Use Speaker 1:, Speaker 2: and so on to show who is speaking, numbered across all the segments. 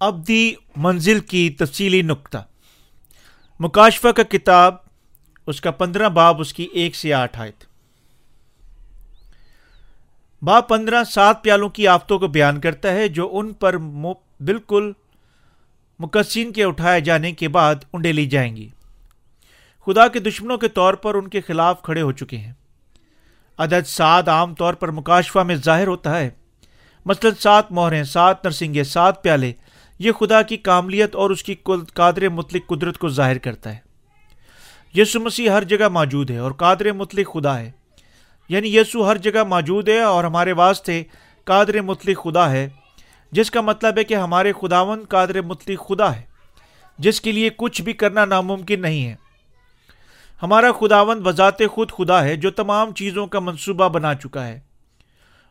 Speaker 1: ابدی منزل کی تفصیلی نقطہ مکاشفہ کا کتاب، اس کا پندرہ باب، اس کی ایک سے آٹھ آیت۔ باب پندرہ سات پیالوں کی آفتوں کو بیان کرتا ہے، جو ان پر بالکل مقصین کے اٹھائے جانے کے بعد انڈے لی جائیں گی۔ خدا کے دشمنوں کے طور پر ان کے خلاف کھڑے ہو چکے ہیں۔ عدد سات عام طور پر مکاشفہ میں ظاہر ہوتا ہے۔ مثلاً سات مہریں، سات نرسنگے سات پیالے یہ خدا کی کاملیت اور اس کی قادر مطلق قدرت کو ظاہر کرتا ہے۔ یسو مسیح ہر جگہ موجود ہے اور قادر مطلق خدا ہے۔ یعنی یسو ہر جگہ موجود ہے اور ہمارے واسطے قادر مطلق خدا ہے، جس کا مطلب ہے کہ ہمارے خداون قادر مطلق خدا ہے، جس کے لیے کچھ بھی کرنا ناممکن نہیں ہے۔ ہمارا خداون وضاط خود خدا ہے جو تمام چیزوں کا منصوبہ بنا چکا ہے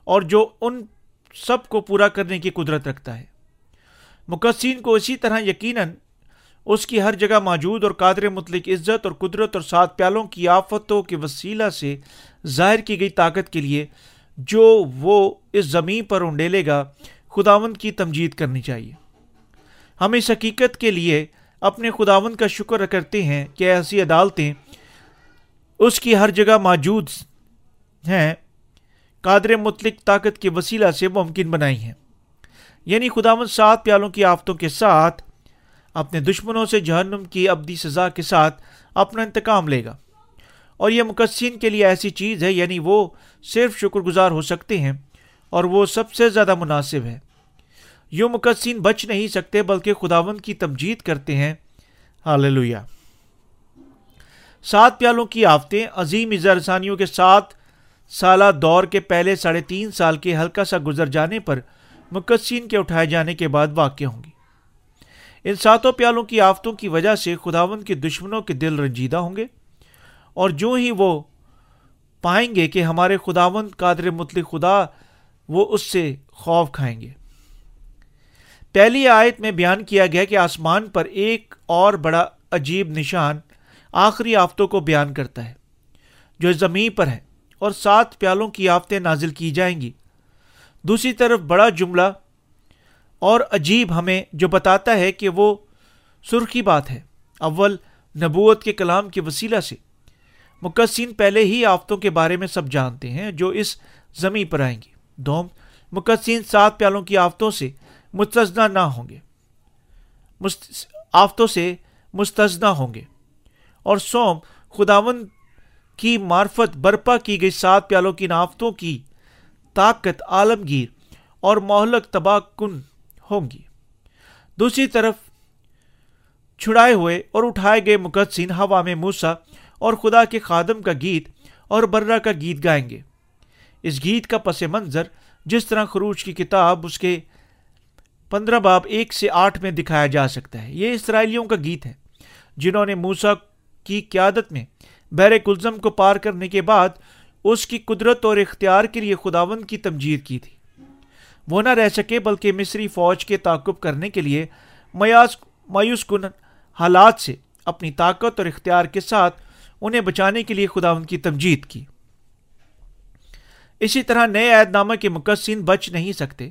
Speaker 1: اور جو ان سب کو پورا کرنے کی قدرت رکھتا ہے۔ مقصین کو اسی طرح یقیناً اس کی ہر جگہ موجود اور قادر مطلق عزت اور قدرت اور سات پیالوں کی آفتوں کے وسیلہ سے ظاہر کی گئی طاقت کے لیے جو وہ اس زمین پر انڈیلے گا خداون کی تمجید کرنی چاہیے۔ ہم اس حقیقت کے لیے اپنے خداون کا شکر کرتے ہیں کہ ایسی عدالتیں اس کی ہر جگہ موجود ہیں، قادر مطلق طاقت کے وسیلہ سے ممکن بنائی ہیں۔ یعنی خداون سات پیالوں کی آفتوں کے ساتھ اپنے دشمنوں سے جہنم کی ابدی سزا کے ساتھ اپنا انتقام لے گا۔ اور یہ مقصین کے لیے ایسی چیز ہے یعنی وہ صرف شکر گزار ہو سکتے ہیں اور وہ سب سے زیادہ مناسب ہے۔ یوں مقصین بچ نہیں سکتے، بلکہ خداون کی تمجید کرتے ہیں۔ ہاللویا سات پیالوں کی آفتیں عظیم اظہارثانیوں کے ساتھ سالہ دور کے پہلے ساڑھے تین سال کے ہلکا سا گزر جانے پر مقصین کے اٹھائے جانے کے بعد واقع ہوں گی۔ ان ساتوں پیالوں کی آفتوں کی وجہ سے خداون کے دشمنوں کے دل رنجیدہ ہوں گے اور جو ہی وہ پائیں گے کہ ہمارے خداون قادر مطلق خدا وہ اس سے خوف کھائیں گے۔ پہلی آیت میں بیان کیا گیا کہ آسمان پر ایک اور بڑا عجیب نشان آخری آفتوں کو بیان کرتا ہے جو زمین پر ہے اور سات پیالوں کی آفتیں نازل کی جائیں گی۔ دوسری طرف بڑا جملہ اور عجیب ہمیں جو بتاتا ہے کہ وہ سرخی بات ہے۔ اول، نبوت کے کلام کے وسیلہ سے۔ مقصین پہلے ہی آفتوں کے بارے میں سب جانتے ہیں جو اس زمیں پر آئیں گی۔ دوم مقصین سات پیالوں کی آفتوں سے مستثنا نہ ہوں گے۔ آفتوں سے مستثنا ہوں گے۔ اور سوم خداون کی معرفت برپا کی گئی سات پیالوں کی نافتوں کی طاقت عالمگیر اور مہلک تباہ کن ہوں گی دوسری طرف چھڑائے ہوئے اور اٹھائے گئے مقدسین ہوا میں موسا اور خدا کے خادم کا گیت اور برہ کا گیت گائیں گے۔ اس گیت کا پس منظر جس طرح خروج کی کتاب اس کے پندرہ باب ایک سے آٹھ میں دکھایا جا سکتا ہے۔ یہ اسرائیلیوں کا گیت ہے جنہوں نے موسا کی قیادت میں بیر کلزم کو پار کرنے کے بعد اس کی قدرت اور اختیار کے لیے خداون کی تمجید کی تھی۔ وہ نہ رہ سکے بلکہ مصری فوج کے تعقب کرنے کے لیے میاس مایوس کن حالات سے اپنی طاقت اور اختیار کے ساتھ انہیں بچانے کے لیے خداون کی تمجید کی۔ اسی طرح نئے عہد نامہ کے مقصین بچ نہیں سکتے،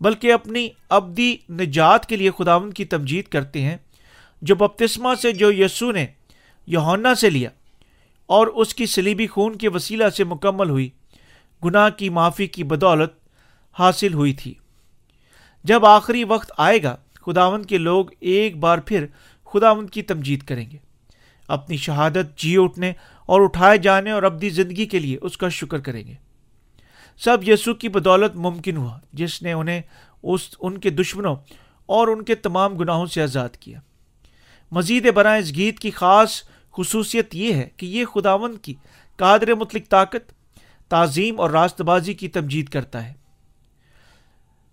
Speaker 1: بلکہ اپنی ابدی نجات کے لیے خداون کی تمجید کرتے ہیں۔ جو بپتسما سے جو یسو نے یونا سے لیا اور اس کی سلیبی خون کے وسیلہ سے مکمل ہوئی۔ گناہ کی معافی کی بدولت حاصل ہوئی تھی۔ جب آخری وقت آئے گا خداون کے لوگ ایک بار پھر خداون کی تمجید کریں گے۔ اپنی شہادت جی اٹھنے اور اٹھائے جانے اور ابدی زندگی کے لیے اس کا شکر کریں گے۔ سب یسو کی بدولت ممکن ہوا، جس نے انہیں اس، ان کے دشمنوں اور ان کے تمام گناہوں سے آزاد کیا۔ مزید برائے اس گیت کی خاص خصوصیت یہ ہے کہ یہ خداون کی قادر مطلق طاقت، تعظیم اور راست بازی کی تمجید کرتا ہے۔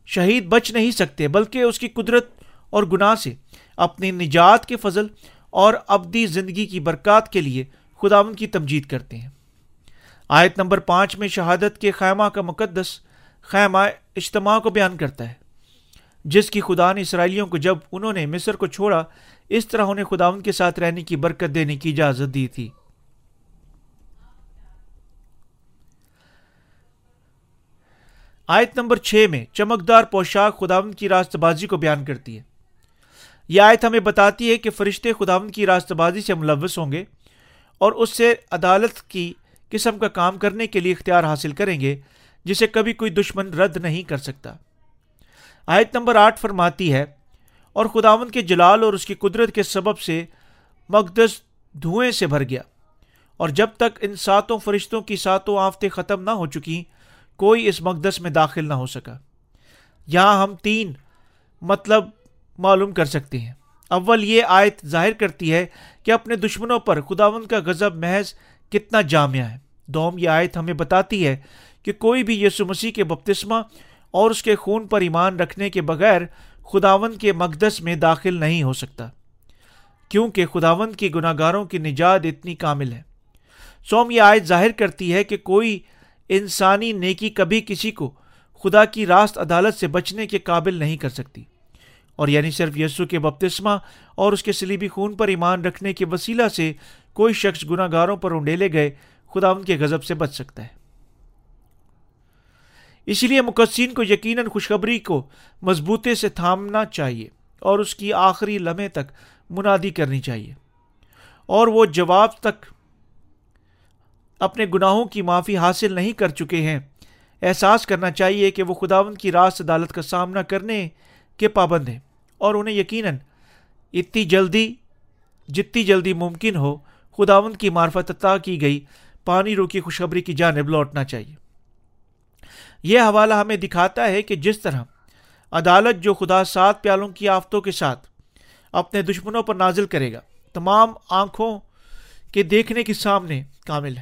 Speaker 1: شہید بچ نہیں سکتے بلکہ اس کی قدرت اور گناہ سے اپنی نجات کے فضل اور ابدی زندگی کی برکات کے لیے خداون کی تمجید کرتے ہیں۔ آیت نمبر پانچ میں شہادت کے خیمہ کا مقدس خیمہ اجتماع کو بیان کرتا ہے۔ جس کی خدا نے اسرائیلیوں کو جب انہوں نے مصر کو چھوڑا، اس طرح انہیں خداون کے ساتھ رہنے کی برکت دینے کی اجازت دی تھی۔ آیت نمبر چھ میں چمکدار پوشاک خداون کی راست بازی کو بیان کرتی ہے۔ یہ آیت ہمیں بتاتی ہے کہ فرشتے خداون کی راستہ بازی سے ملوث ہوں گے اور اس سے عدالت کی قسم کا کام کرنے کے لیے اختیار حاصل کریں گے، جسے کبھی کوئی دشمن رد نہیں کر سکتا۔ آیت نمبر آٹھ فرماتی ہے، اور خداون کے جلال اور اس کی قدرت کے سبب سے مقدس دھوئیں سے بھر گیا۔ اور جب تک ان ساتوں فرشتوں کی ساتوں آفتیں ختم نہ ہو چکی، کوئی اس مقدس میں داخل نہ ہو سکا۔ یہاں ہم تین مطلب معلوم کر سکتے ہیں۔ اول یہ آیت ظاہر کرتی ہے کہ اپنے دشمنوں پر خداون کا غضب محض کتنا جامعہ ہے۔ دوم یہ آیت ہمیں بتاتی ہے کہ کوئی بھی یسو مسیح کے بپتسمہ اور اس کے خون پر ایمان رکھنے کے بغیر خداون کے مقدس میں داخل نہیں ہو سکتا، کیونکہ خداون کی گناہ گاروں کی نجات اتنی کامل ہے۔ سوم، یہ آیت ظاہر کرتی ہے کہ کوئی انسانی نیکی کبھی کسی کو خدا کی راست عدالت سے بچنے کے قابل نہیں کر سکتی۔ اور یعنی صرف یسو کے بپتسمہ اور اس کے سلیبی خون پر ایمان رکھنے کے وسیلہ سے کوئی شخص گناہ گاروں پر انڈیلے گئے خدا ان کے غضب سے بچ سکتا ہے۔ اسی لیے مقصین کو یقیناً خوشخبری کو مضبوطے سے تھامنا چاہیے اور اس کی آخری لمحے تک منادی کرنی چاہیے۔ اور وہ جواب تک اپنے گناہوں کی معافی حاصل نہیں کر چکے ہیں۔ احساس کرنا چاہیے کہ وہ خداون کی راست عدالت کا سامنا کرنے کے پابند ہیں اور انہیں یقیناً اتنی جلدی، جتنی جلدی ممکن ہو خداون کی معرفت عطا کی گئی، پانی رو کی خوشخبری کی جانب لوٹنا چاہیے۔ یہ حوالہ ہمیں دکھاتا ہے کہ جس طرح عدالت جو خدا سات پیالوں کی آفتوں کے ساتھ اپنے دشمنوں پر نازل کرے گا، تمام آنکھوں کے دیکھنے کے سامنے کامل ہے۔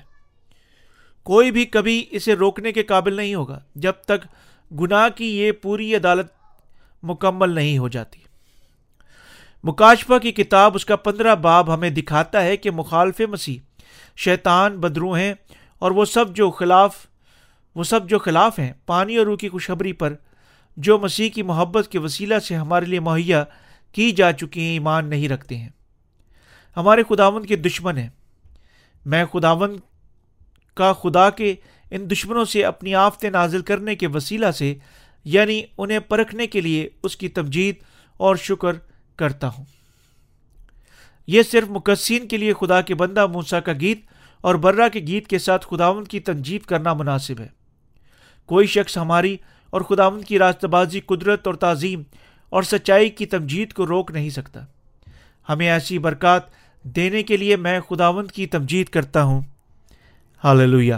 Speaker 1: کوئی بھی کبھی اسے روکنے کے قابل نہیں ہوگا، جب تک گناہ کی یہ پوری عدالت مکمل نہیں ہو جاتی۔ مکاشفہ کی کتاب اس کا پندرہ باب ہمیں دکھاتا ہے کہ مخالف مسیح شیطان بدرو ہیں اور وہ سب جو خلاف وہ سب جو خلاف ہیں، پانی اور روح کی خوشخبری پر، جو مسیح کی محبت کے وسیلہ سے ہمارے لیے مہیا کی جا چکی ہیں، ایمان نہیں رکھتے ہیں۔ ہمارے خداون کے دشمن ہیں۔ میں خداون کا خدا کے ان دشمنوں سے اپنی آفتیں نازل کرنے کے وسیلہ سے یعنی انہیں پرکھنے کے لیے اس کی تمجید اور شکر کرتا ہوں۔ یہ صرف مقصین کے لیے خدا کے بندہ موسا کا گیت اور برا کے گیت کے ساتھ خداون کی تنجیب کرنا مناسب ہے۔ کوئی شخص ہماری اور خداون کی راستہ بازی قدرت اور تعظیم اور سچائی کی تمجید کو روک نہیں سکتا۔ ہمیں ایسی برکات دینے کے لیے میں خداون کی تمجید کرتا ہوں۔ ہاللویہ